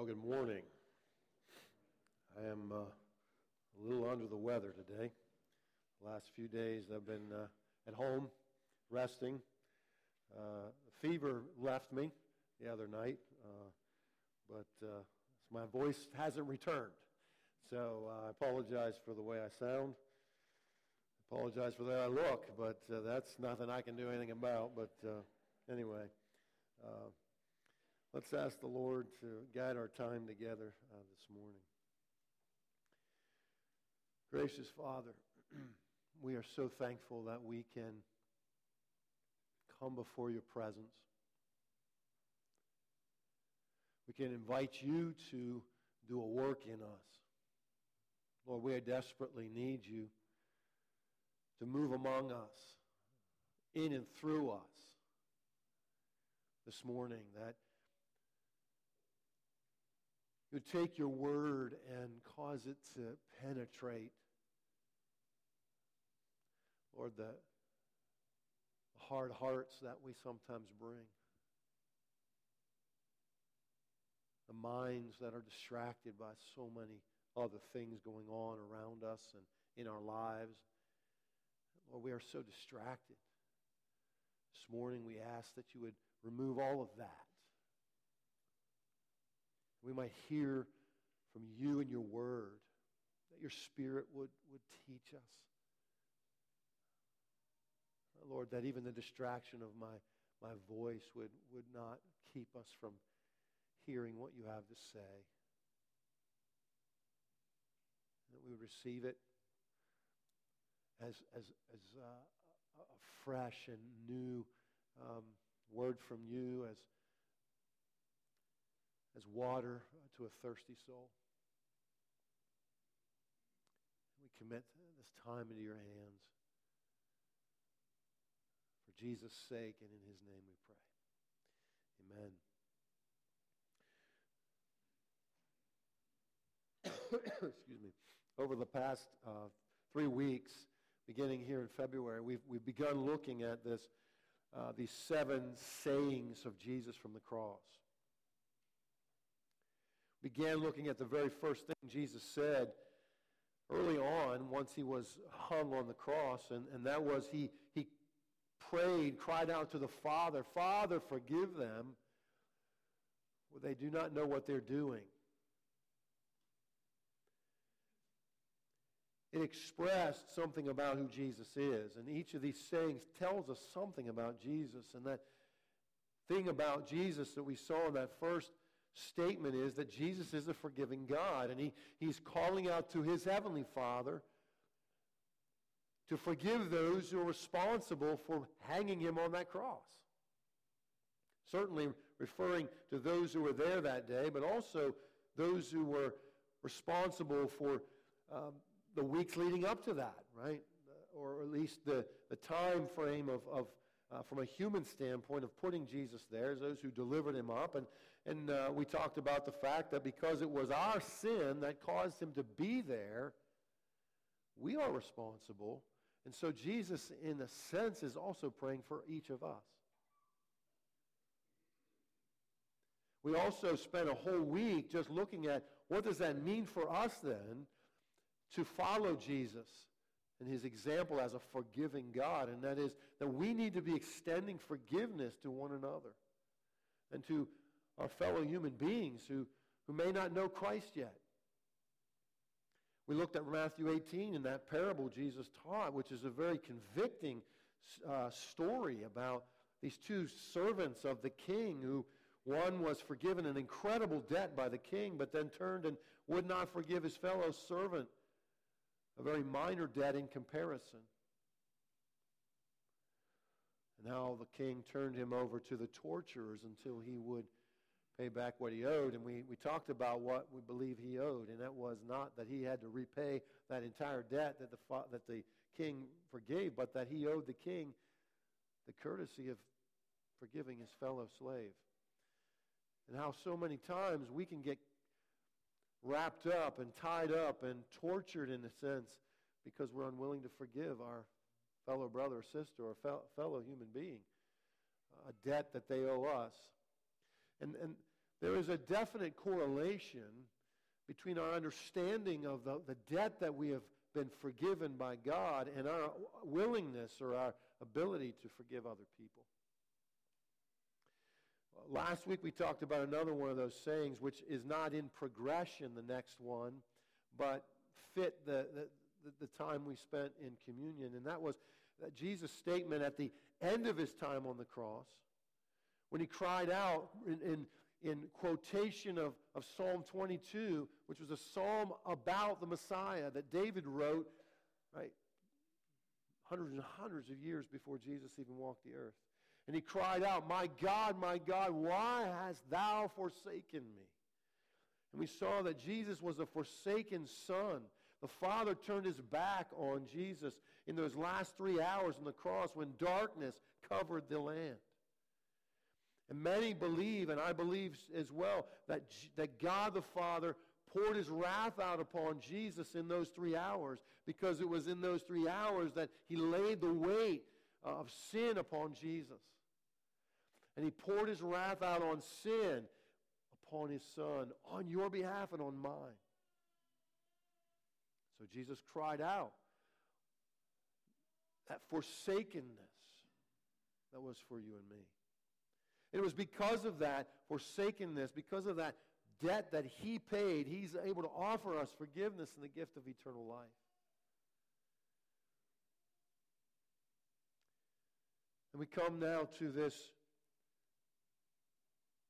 Well, good morning. I am uh, a little under the weather today. The last few days I've been uh, at home resting. Uh, fever left me the other night, uh, but uh, my voice hasn't returned. So uh, I apologize for the way I sound. I apologize for the way I look, but that's nothing I can do anything about. But anyway. Let's ask the Lord to guide our time together uh, this morning. Gracious Father, we are so thankful that we can come before your presence. We can invite you to do a work in us. Lord, we desperately need you to move among us, in and through us this morning, that you would take your word and cause it to penetrate, Lord, the hard hearts that we sometimes bring, the minds that are distracted by so many other things going on around us and in our lives. Lord, we are so distracted. This morning we ask that you would remove all of that we might hear from you and your word, that your spirit would, would teach us. Lord, that even the distraction of my, my voice would, would not keep us from hearing what you have to say. That we would receive it as, as, as uh, a fresh and new um, word from you, as as water to a thirsty soul. We commit this time into your hands. For Jesus' sake and in his name we pray. Amen. Excuse me. Over the past uh, three weeks, beginning here in February, we've, we've begun looking at this, uh, these seven sayings of Jesus from the cross began looking at the very first thing Jesus said early on once he was hung on the cross, and, and that was he, he prayed, cried out to the Father, Father, forgive them, they do not know what they're doing. It expressed something about who Jesus is, and each of these sayings tells us something about Jesus, and that thing about Jesus that we saw in that first statement is that Jesus is a forgiving God, and he, he's calling out to his heavenly Father to forgive those who are responsible for hanging him on that cross. Certainly referring to those who were there that day, but also those who were responsible for um, the weeks leading up to that, right? Or at least the, the time frame of, of uh, from a human standpoint of putting Jesus there, as those who delivered him up. And, and uh, we talked about the fact that because it was our sin that caused him to be there, we are responsible. And so Jesus, in a sense, is also praying for each of us. We also spent a whole week just looking at what does that mean for us then to follow Jesus and his example as a forgiving God, and that is that we need to be extending forgiveness to one another and to our fellow human beings who, who may not know Christ yet. We looked at Matthew 18 in that parable Jesus taught, which is a very convicting uh, story about these two servants of the king who one was forgiven an incredible debt by the king, but then turned and would not forgive his fellow servant a very minor debt in comparison. And how the king turned him over to the torturers until he would pay back what he owed. And we, we talked about what we believe he owed, and that was not that he had to repay that entire debt that the, that the king forgave, but that he owed the king the courtesy of forgiving his fellow slave. And how so many times we can get wrapped up and tied up and tortured in a sense because we're unwilling to forgive our fellow brother or sister or fellow human being uh, a debt that they owe us. And, and there is a definite correlation between our understanding of the, the debt that we have been forgiven by God and our willingness or our ability to forgive other people. Last week we talked about another one of those sayings, which is not in progression, the next one, but fit the, the, the time we spent in communion. And that was that Jesus' statement at the end of his time on the cross, when he cried out in, in, in quotation of, of Psalm 22, which was a psalm about the Messiah that David wrote, right, hundreds and hundreds of years before Jesus even walked the earth. And he cried out, My God, my God, why hast thou forsaken me? And we saw that Jesus was a forsaken son. The Father turned his back on Jesus in those last three hours on the cross when darkness covered the land. And many believe, and I believe as well, that, that God the Father poured his wrath out upon Jesus in those three hours because it was in those three hours that he laid the weight of sin upon Jesus. And he poured his wrath out on sin upon his son on your behalf and on mine. So Jesus cried out that forsakenness that was for you and me. It was because of that forsakenness, because of that debt that he paid, he's able to offer us forgiveness and the gift of eternal life. And we come now to this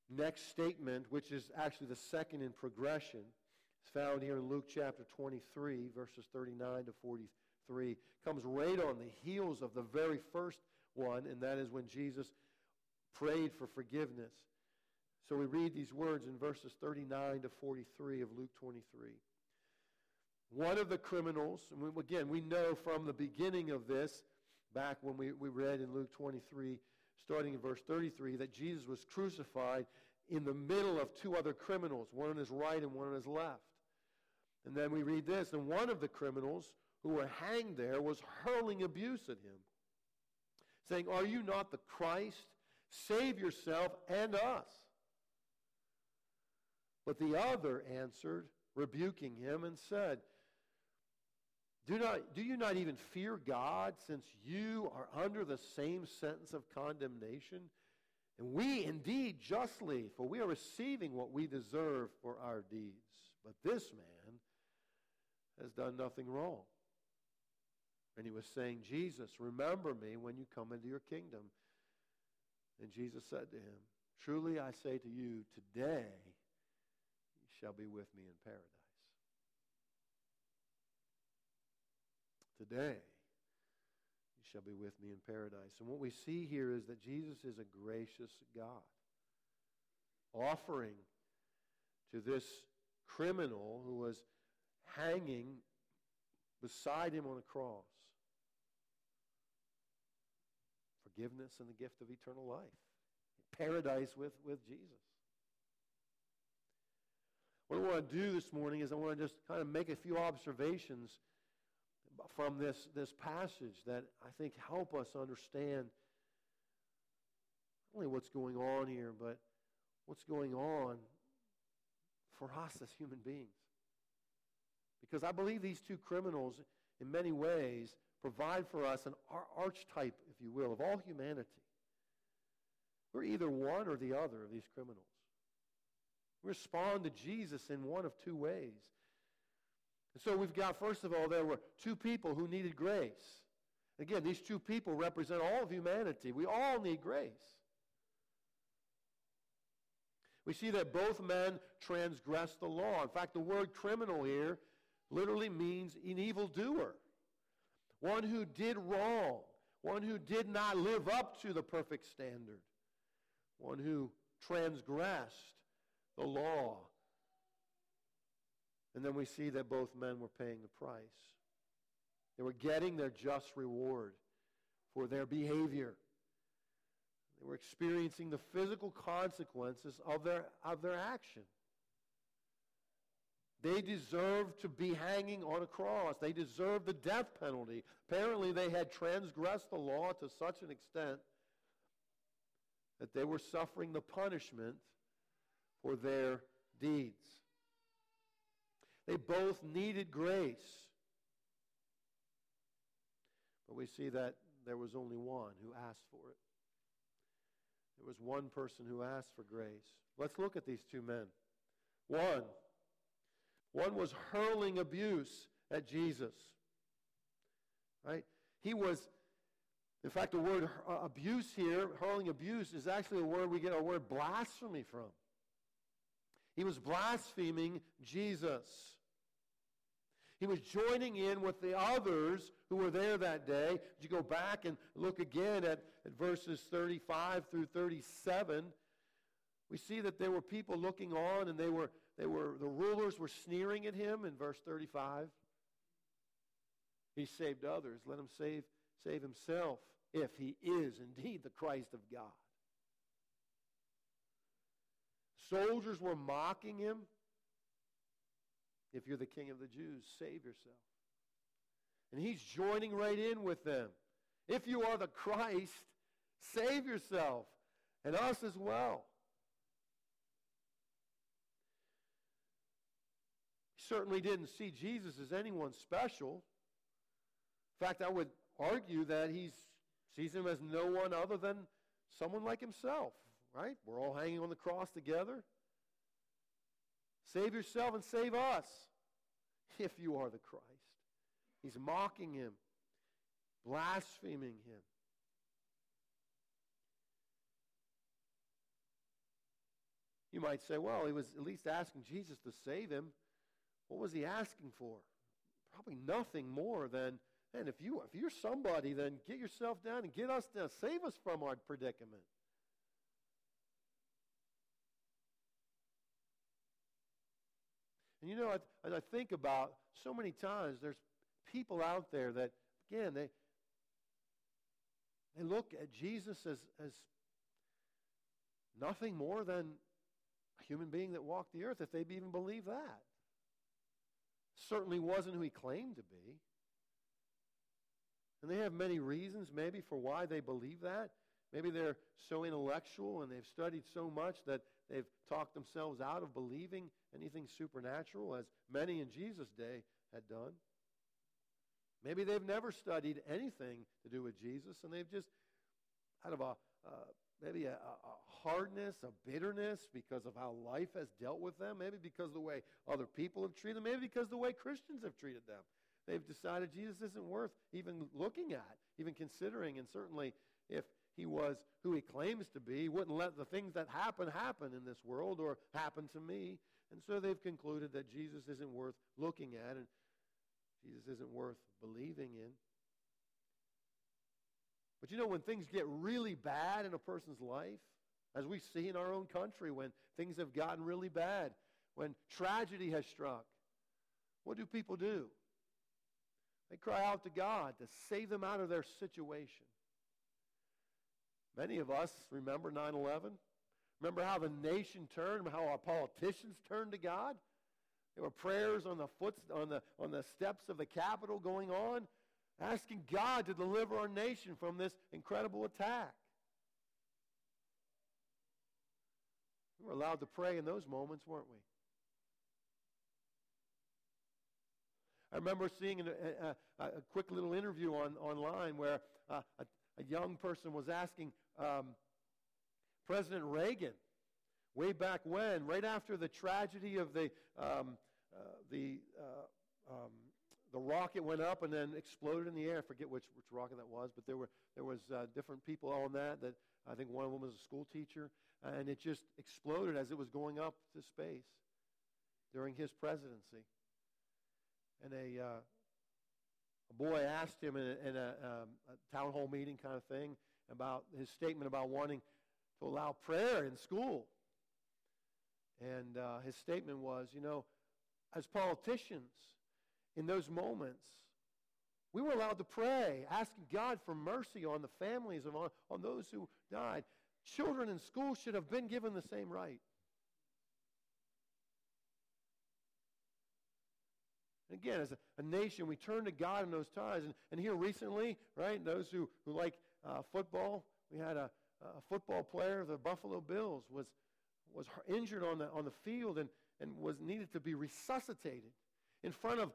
next statement, which is actually the second in progression. It's found here in Luke chapter 23, verses 39 to 43. Comes right on the heels of the very first one, and that is when Jesus prayed for forgiveness. So we read these words in verses 39 to 43 of Luke 23. One of the criminals, and again, we know from the beginning of this, back when we, we read in Luke 23, starting in verse 33, that Jesus was crucified in the middle of two other criminals, one on his right and one on his left. And then we read this, and one of the criminals who were hanged there was hurling abuse at him, saying, Are you not the Christ? Save yourself and us. But the other answered, rebuking him, and said, do, not, do you not even fear God, since you are under the same sentence of condemnation? And we indeed justly, for we are receiving what we deserve for our deeds. But this man has done nothing wrong. And he was saying, Jesus, remember me when you come into your kingdom. And Jesus said to him, Truly I say to you, today you shall be with me in paradise. Today you shall be with me in paradise. And what we see here is that Jesus is a gracious God, offering to this criminal who was hanging beside him on a cross forgiveness and the gift of eternal life. Paradise with, with Jesus. What I want to do this morning is I want to just kind of make a few observations from this, this passage that I think help us understand not only what's going on here, but what's going on for us as human beings. Because I believe these two criminals, in many ways, provide for us an archetype, if you will, of all humanity. We're either one or the other of these criminals. We respond to Jesus in one of two ways. So we've got, first of all, there were two people who needed grace. Again, these two people represent all of humanity. We all need grace. We see that both men transgressed the law. In fact, the word criminal here literally means an evildoer one who did wrong, one who did not live up to the perfect standard, one who transgressed the law. And then we see that both men were paying the price. They were getting their just reward for their behavior. They were experiencing the physical consequences of their, of their action. They deserved to be hanging on a cross. They deserved the death penalty. Apparently, they had transgressed the law to such an extent that they were suffering the punishment for their deeds. They both needed grace. But we see that there was only one who asked for it. There was one person who asked for grace. Let's look at these two men. One, one was hurling abuse at Jesus. Right? He was, in fact, the word uh, abuse here, hurling abuse, is actually a word we get our word blasphemy from. He was blaspheming Jesus. He was joining in with the others who were there that day. If you go back and look again at, at verses 35 through 37, we see that there were people looking on and they were, they were, the rulers were sneering at him in verse 35. He saved others. Let him save, save himself if he is indeed the Christ of God. Soldiers were mocking him. If you're the king of the Jews, save yourself. And he's joining right in with them. If you are the Christ, save yourself and us as well. He certainly didn't see Jesus as anyone special. In fact, I would argue that he sees him as no one other than someone like himself, right? We're all hanging on the cross together. Save yourself and save us if you are the Christ. He's mocking him, blaspheming him. You might say, well, he was at least asking Jesus to save him. What was he asking for? Probably nothing more than, and if you if you're somebody, then get yourself down and get us down. Save us from our predicament. And you know, as I think about so many times, there's people out there that, again, they, they look at Jesus as, as nothing more than a human being that walked the earth, if they even believe that. Certainly wasn't who he claimed to be. And they have many reasons, maybe, for why they believe that. Maybe they're so intellectual and they've studied so much that they've talked themselves out of believing anything supernatural, as many in Jesus' day had done. Maybe they've never studied anything to do with Jesus, and they've just, out of a uh, maybe a, a, hardness, a bitterness because of how life has dealt with them, maybe because of the way other people have treated them, maybe because of the way Christians have treated them. They've decided Jesus isn't worth even looking at, even considering, and certainly if he was who he claims to be, he wouldn't let the things that happen happen in this world or happen to me. And so they've concluded that Jesus isn't worth looking at and Jesus isn't worth believing in. But you know, when things get really bad in a person's life, as we see in our own country, when things have gotten really bad, when tragedy has struck, what do people do? They cry out to God to save them out of their situation. Many of us remember 9 11. Remember how the nation turned, how our politicians turned to God? There were prayers on the foot, on the, on the steps of the Capitol going on, asking God to deliver our nation from this incredible attack. We were allowed to pray in those moments, weren't we? I remember seeing a, a, a quick little interview on, online where uh, a, a, young person was asking um, President Reagan, way back when, right after the tragedy of the, um, uh, the, uh, um, the rocket went up and then exploded in the air. I forget which, which rocket that was, but there were there was uh, different people on that. That I think one of them was a school teacher, and it just exploded as it was going up to space during his presidency. And a uh, a boy asked him in a, in a, um, a town hall meeting kind of thing about his statement about wanting to allow prayer in school. And uh, his statement was, you know, as politicians, in those moments, we were allowed to pray, asking God for mercy on the families of on, on those who died. Children in school should have been given the same right. And again, as a, a, nation, we turn to God in those times. And, and here recently, right, those who, who like uh, football, we had a, a football player the Buffalo Bills was was injured on the, on the field and, and was needed to be resuscitated in front of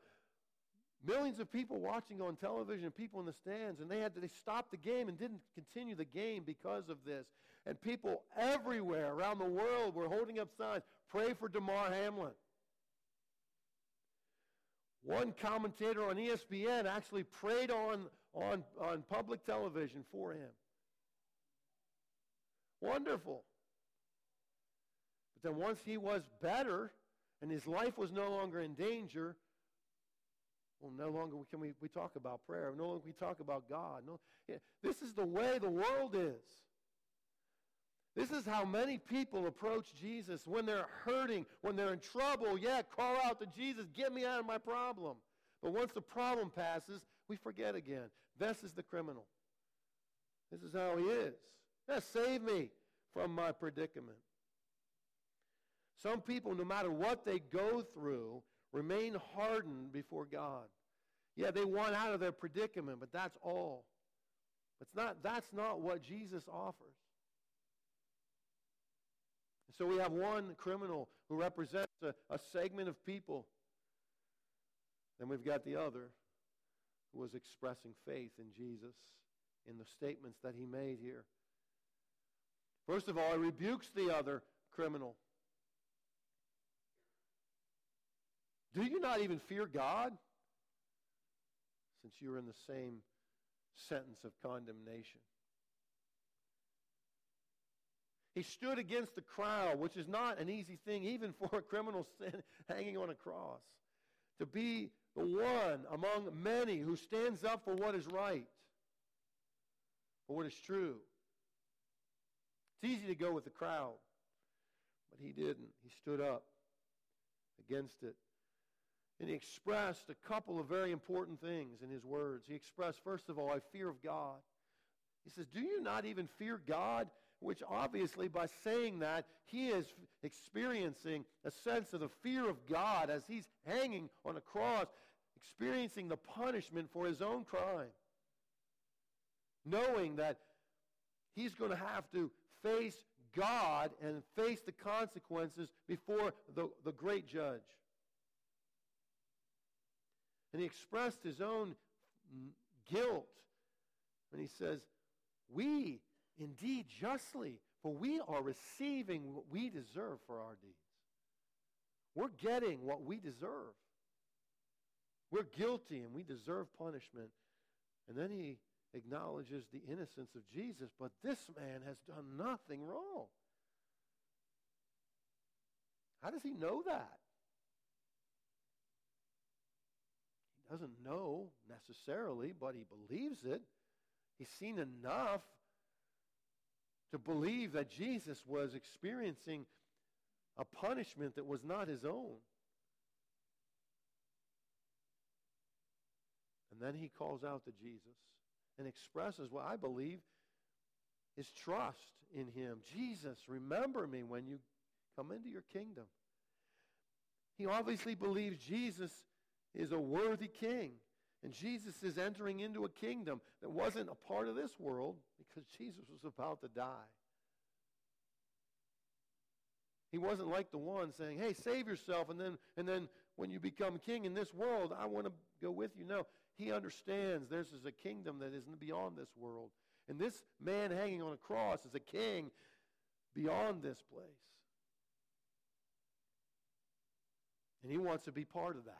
millions of people watching on television, people in the stands, and they had to, they stopped the game and didn't continue the game because of this. And people everywhere around the world were holding up signs, pray for Damar Hamlin. One commentator on ESPN actually prayed on, on, on public television for him. Wonderful. But then once he was better and his life was no longer in danger, well, no longer can we, we talk about prayer. No longer we talk about God. No, yeah, this is the way the world is. This is how many people approach Jesus when they're hurting, when they're in trouble. Yeah, call out to Jesus, get me out of my problem. But once the problem passes, we forget again. This is the criminal. This is how he is. Yeah, save me from my predicament. Some people, no matter what they go through, remain hardened before God. Yeah, they want out of their predicament, but that's all. It's not, that's not what Jesus offers. So we have one criminal who represents a, a segment of people. Then we've got the other was expressing faith in Jesus in the statements that he made here. First of all, he rebukes the other criminal. Do you not even fear God? Since you are in the same sentence of condemnation. He stood against the crowd, which is not an easy thing, even for a criminal sin hanging on a cross. To be the one among many who stands up for what is right, for what is true. It's easy to go with the crowd, but he didn't. He stood up against it. And he expressed a couple of very important things in his words. He expressed, first of all, I fear of God. He says, Do you not even fear God? Which obviously, by saying that, he is experiencing a sense of the fear of God as he's hanging on a cross, experiencing the punishment for his own crime. Knowing that he's going to have to face God and face the consequences before the, the great judge. And he expressed his own guilt when he says, We indeed justly, for we are receiving what we deserve for our deeds. We're getting what we deserve. We're guilty and we deserve punishment. And then he acknowledges the innocence of Jesus, but this man has done nothing wrong. How does he know that? He doesn't know necessarily, but he believes it. He's seen enough to believe that Jesus was experiencing a punishment that was not his own. And then he calls out to Jesus and expresses what I believe is trust in him. Jesus, remember me when you come into your kingdom. He obviously believes Jesus is a worthy king. And Jesus is entering into a kingdom that wasn't a part of this world because Jesus was about to die. He wasn't like the one saying, hey, save yourself, and then, and then when you become king in this world, I want to go with you. No, he understands this is a kingdom that isn't beyond this world. And this man hanging on a cross is a king beyond this place. And he wants to be part of that.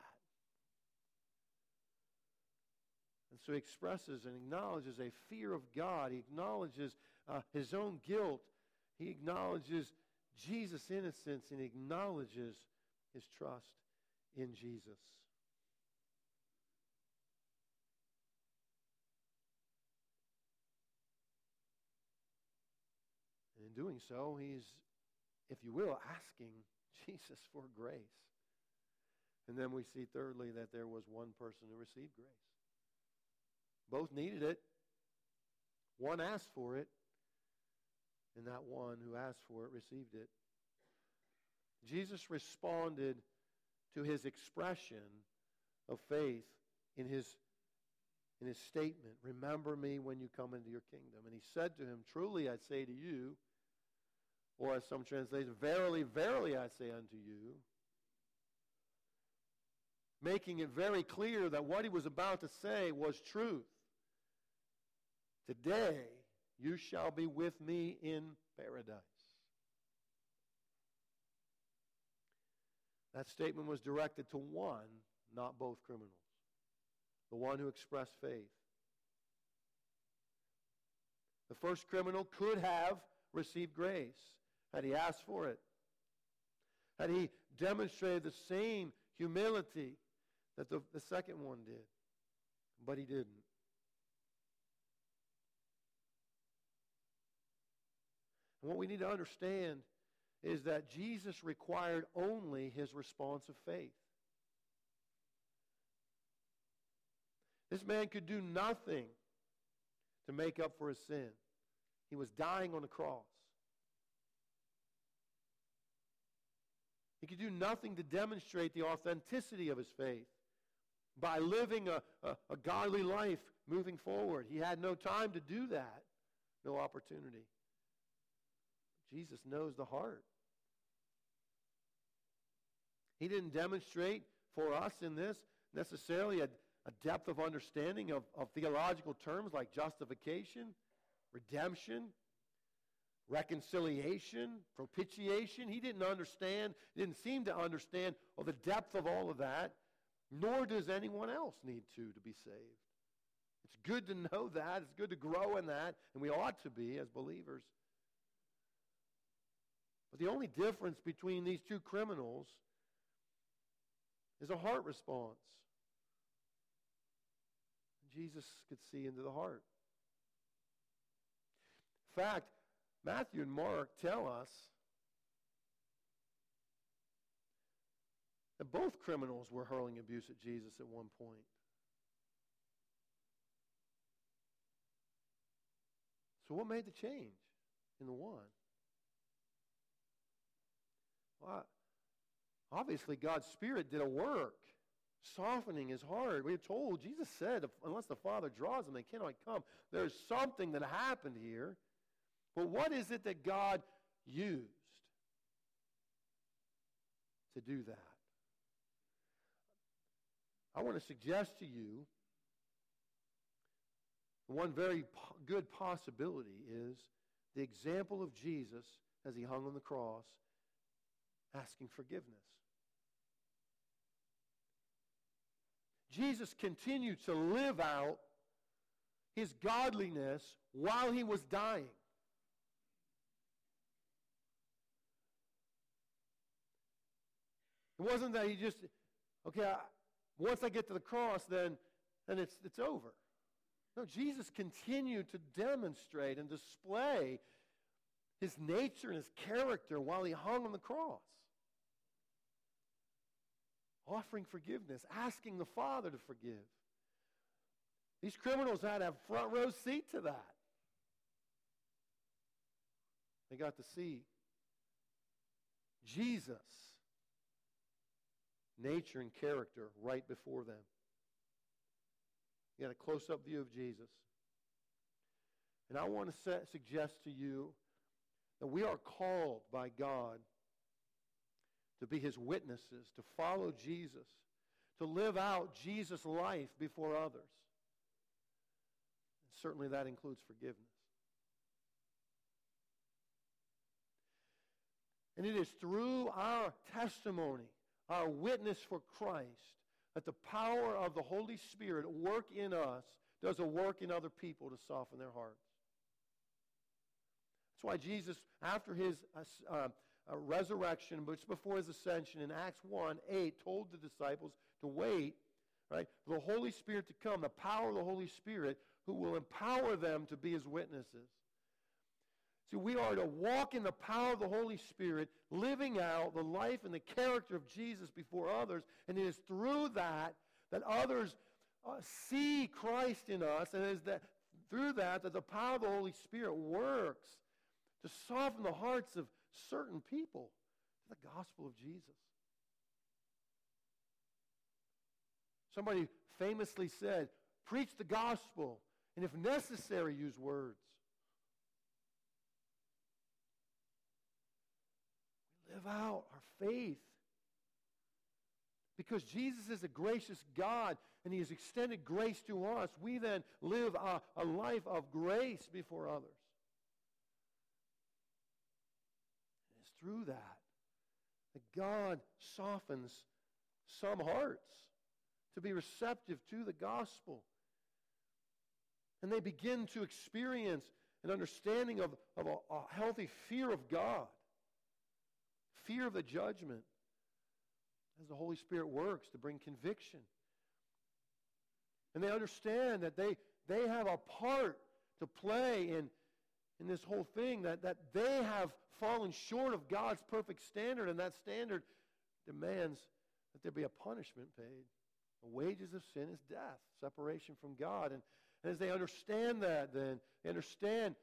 And so he expresses and acknowledges a fear of God. He acknowledges uh, his own guilt. He acknowledges Jesus' innocence and he acknowledges his trust in Jesus. Doing so, he's, if you will, asking Jesus for grace. And then we see, thirdly, that there was one person who received grace. Both needed it. One asked for it, and that one who asked for it received it. Jesus responded to his expression of faith in his, in his statement Remember me when you come into your kingdom. And he said to him, Truly I say to you, Or as some translations, verily, verily I say unto you. Making it very clear that what he was about to say was truth. Today you shall be with me in paradise. That statement was directed to one, not both criminals. The one who expressed faith. The first criminal could have received grace had he asked for it. Had he demonstrated the same humility that the, the second one did. But he didn't. And what we need to understand is that Jesus required only his response of faith. This man could do nothing to make up for his sin. He was dying on the cross. He could do nothing to demonstrate the authenticity of his faith by living a, a, a, godly life moving forward. He had no time to do that, no opportunity. Jesus knows the heart. He didn't demonstrate for us in this necessarily a, a depth of understanding of, of theological terms like justification, redemption, reconciliation, propitiation. He didn't understand, didn't seem to understand well, the depth of all of that, nor does anyone else need to to be saved. It's good to know that. It's good to grow in that, and we ought to be as believers. But the only difference between these two criminals is a heart response. Jesus could see into the heart. In fact, Matthew and Mark tell us that both criminals were hurling abuse at Jesus at one point. So, what made the change in the one? Well, obviously, God's Spirit did a work softening his heart. We are told, Jesus said, unless the Father draws them, they cannot come. There's something that happened here. But what is it that God used to do that? I want to suggest to you one very po- good possibility is the example of Jesus as he hung on the cross asking forgiveness. Jesus continued to live out his godliness while he was dying. It wasn't that he just, okay, I, once I get to the cross, then, then it's, it's over. No, Jesus continued to demonstrate and display his nature and his character while he hung on the cross offering forgiveness, asking the Father to forgive. These criminals had a front row seat to that. They got to see Jesus' nature and character right before them. You got a close up view of Jesus. And I want to set, suggest to you that we are called by God to be his witnesses, to follow Jesus, to live out Jesus' life before others. And certainly that includes forgiveness. And it is through our testimony, our witness for Christ, that the power of the Holy Spirit work in us does a work in other people to soften their hearts. That's why Jesus, after his uh, uh uh, resurrection, but before his ascension in Acts 1 8, told the disciples to wait, right, for the Holy Spirit to come, the power of the Holy Spirit, who will empower them to be his witnesses. See, we are to walk in the power of the Holy Spirit, living out the life and the character of Jesus before others, and it is through that that others uh, see Christ in us, and it is that through that that the power of the Holy Spirit works to soften the hearts of certain people to the gospel of Jesus. Somebody famously said, Preach the gospel, and if necessary, use words. Live out our faith. Because Jesus is a gracious God and he has extended grace to us, we then live a, a life of grace before others. And it's through that that God softens some hearts to be receptive to the gospel. And they begin to experience an understanding of, of a, a healthy fear of God, fear of the judgment, as the Holy Spirit works to bring conviction. And they understand that they, they have a part to play in, in this whole thing, that, that they have fallen short of God's perfect standard, and that standard demands that there be a punishment paid. The wages of sin is death, separation from God. And, and as they understand that, then they understand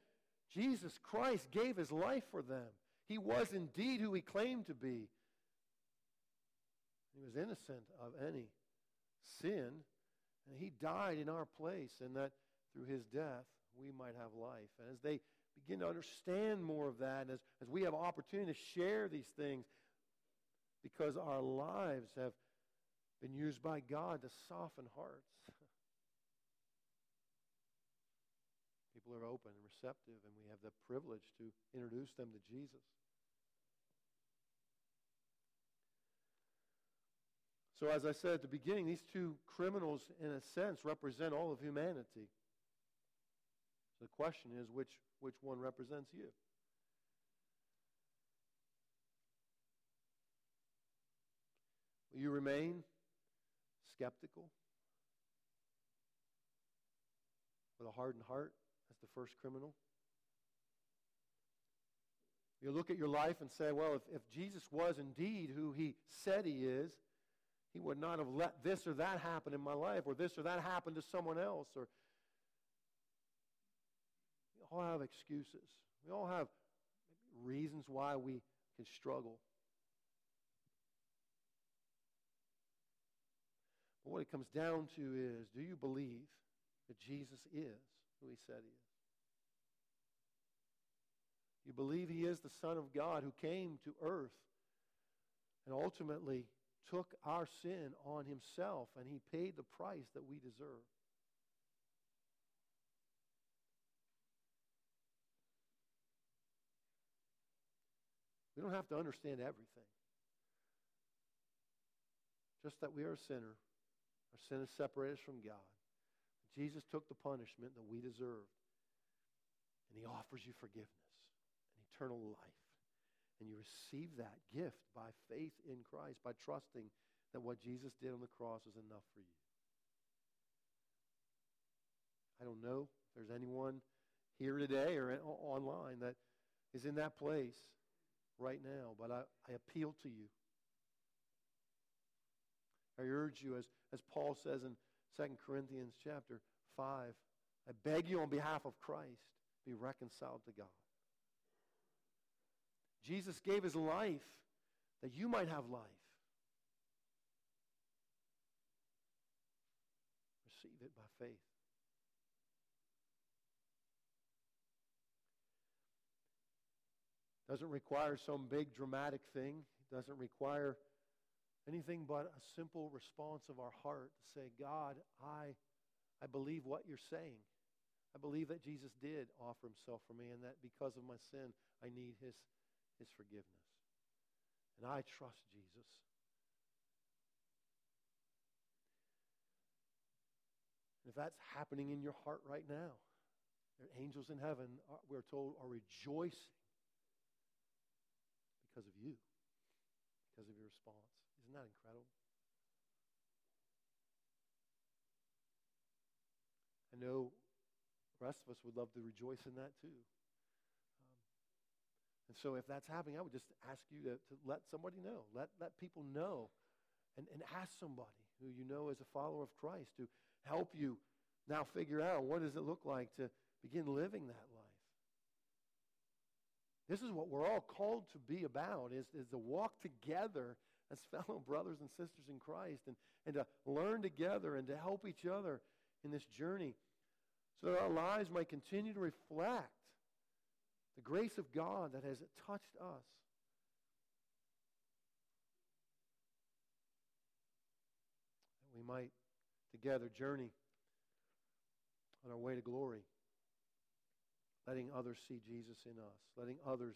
Jesus Christ gave his life for them. He was indeed who he claimed to be. He was innocent of any sin, and he died in our place, and that through his death we might have life. And as they begin to understand more of that, and as, as we have opportunity to share these things, because our lives have been used by God to soften hearts. People are open and receptive, and we have the privilege to introduce them to Jesus. So, as I said at the beginning, these two criminals, in a sense, represent all of humanity. So the question is which, which one represents you? Will you remain skeptical? With a hardened heart, as the first criminal? You look at your life and say, well, if, if Jesus was indeed who he said he is, he would not have let this or that happen in my life, or this or that happen to someone else. Or we all have excuses. We all have reasons why we can struggle. But what it comes down to is do you believe that Jesus is who he said he is? You believe he is the Son of God who came to earth and ultimately took our sin on himself and he paid the price that we deserve. We don't have to understand everything. Just that we are a sinner. Our sin has separated us from God. Jesus took the punishment that we deserved. And he offers you forgiveness and eternal life. And you receive that gift by faith in Christ, by trusting that what Jesus did on the cross is enough for you. I don't know if there's anyone here today or online that is in that place right now, but I, I appeal to you. I urge you, as, as Paul says in 2 Corinthians chapter 5, I beg you on behalf of Christ, be reconciled to God. Jesus gave his life that you might have life. Receive it by faith. Doesn't require some big dramatic thing. It doesn't require anything but a simple response of our heart to say, God, I, I believe what you're saying. I believe that Jesus did offer himself for me and that because of my sin, I need his forgiveness. And I trust Jesus. And if that's happening in your heart right now, there are angels in heaven, we're told, are rejoicing because of you, because of your response. Isn't that incredible? I know the rest of us would love to rejoice in that too. And so if that's happening, I would just ask you to, to let somebody know. Let, let people know. And, and ask somebody who you know is a follower of Christ to help you now figure out what does it look like to begin living that life. This is what we're all called to be about, is, is to walk together as fellow brothers and sisters in Christ and, and to learn together and to help each other in this journey so that our lives might continue to reflect the grace of God that has touched us. That we might together journey on our way to glory, letting others see Jesus in us, letting others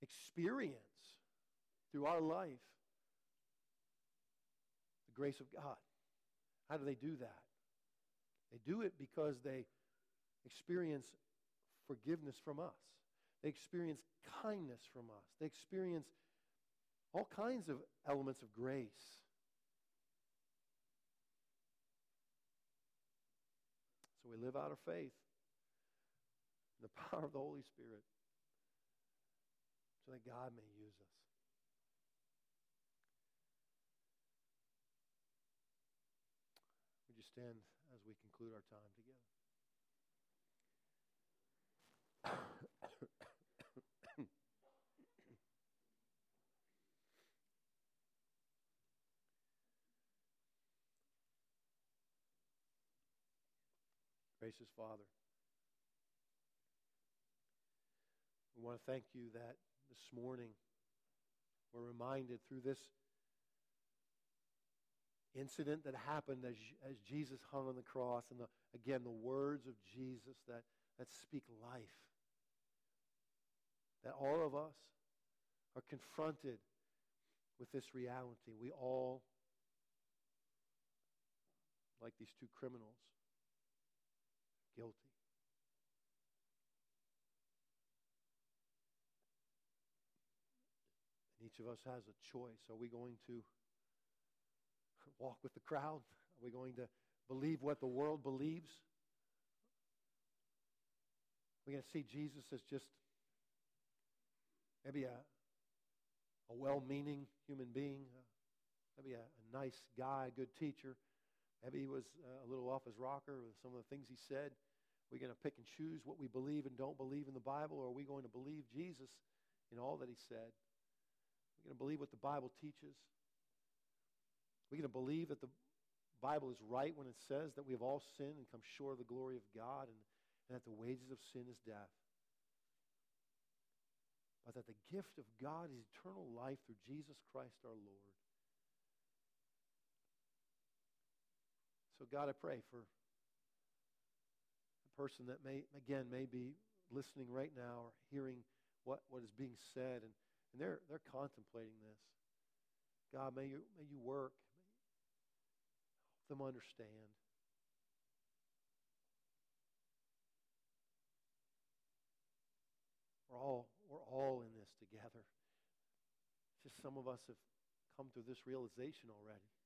experience through our life the grace of God. How do they do that? They do it because they experience forgiveness from us. They experience kindness from us. They experience all kinds of elements of grace. So we live out our faith the power of the Holy Spirit so that God may use us. Would you stand as we conclude our time together? Gracious Father, we want to thank you that this morning we're reminded through this incident that happened as, as Jesus hung on the cross, and the, again, the words of Jesus that, that speak life. That all of us are confronted with this reality. We all, like these two criminals, guilty. And each of us has a choice. Are we going to walk with the crowd? Are we going to believe what the world believes? We're going to see Jesus as just maybe a, a well meaning human being, uh, maybe a, a, nice guy, good teacher. Maybe he was uh, a little off his rocker with some of the things he said. We're going to pick and choose what we believe and don't believe in the Bible, or are we going to believe Jesus in all that he said? We're going to believe what the Bible teaches. We're going to believe that the Bible is right when it says that we have all sinned and come short of the glory of God and, and that the wages of sin is death. But that the gift of God is eternal life through Jesus Christ our Lord. So, God, I pray for a person that may, again, may be listening right now or hearing what, what is being said, and, and they're, they're contemplating this. God, may you, may you work them understand. We're all, we're all in this together. Just some of us have come to this realization already.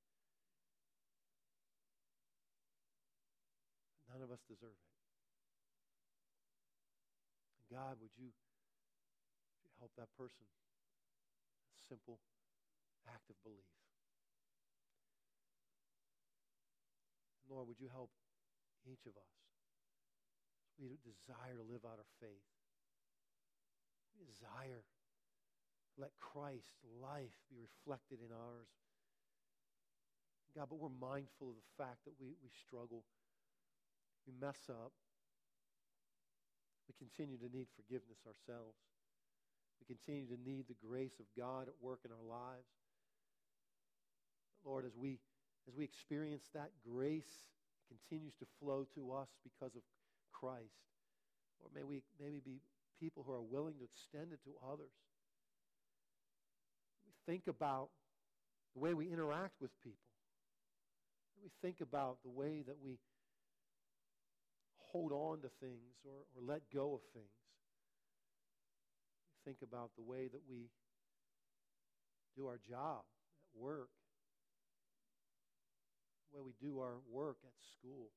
None of us deserve it. God, would you, would you help that person? Simple act of belief. Lord, would you help each of us? We desire to live out our faith. We desire let Christ's life be reflected in ours. God, but we're mindful of the fact that we, we struggle. We mess up. We continue to need forgiveness ourselves. We continue to need the grace of God at work in our lives. Lord, as we as we experience that grace continues to flow to us because of Christ. Or may we maybe be people who are willing to extend it to others. We think about the way we interact with people. We think about the way that we hold on to things or, or let go of things. Think about the way that we do our job at work way we do our work at school,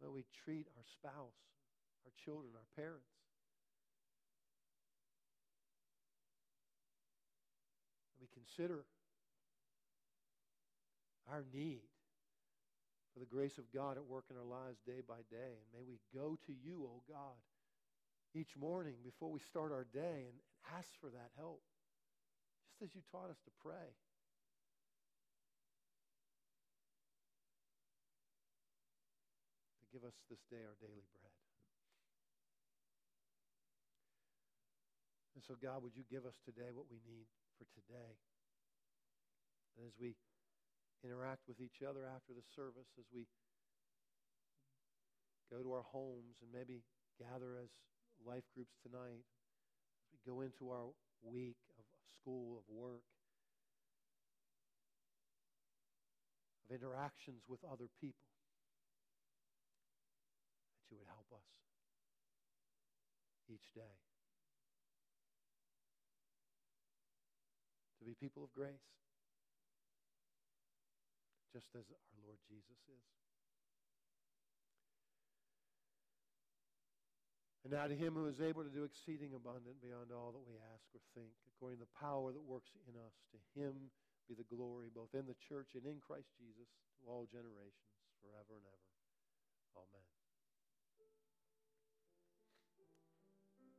the way we treat our spouse, our children, our parents. We consider our need for the grace of God at work in our lives day by day. And may we go to you, O oh God, each morning before we start our day and ask for that help, just as you taught us to pray. To give us this day our daily bread. And so, God, would you give us today what we need for today? And as we interact with each other after the service, as we go to our homes and maybe gather as life groups tonight, as we go into our week of school, of work, of interactions with other people, that you would help us each day to be people of grace, just as our Lord Jesus is. And now to him who is able to do exceeding abundant beyond all that we ask or think, according to the power that works in us, to him be the glory both in the church and in Christ Jesus to all generations, forever and ever. Amen.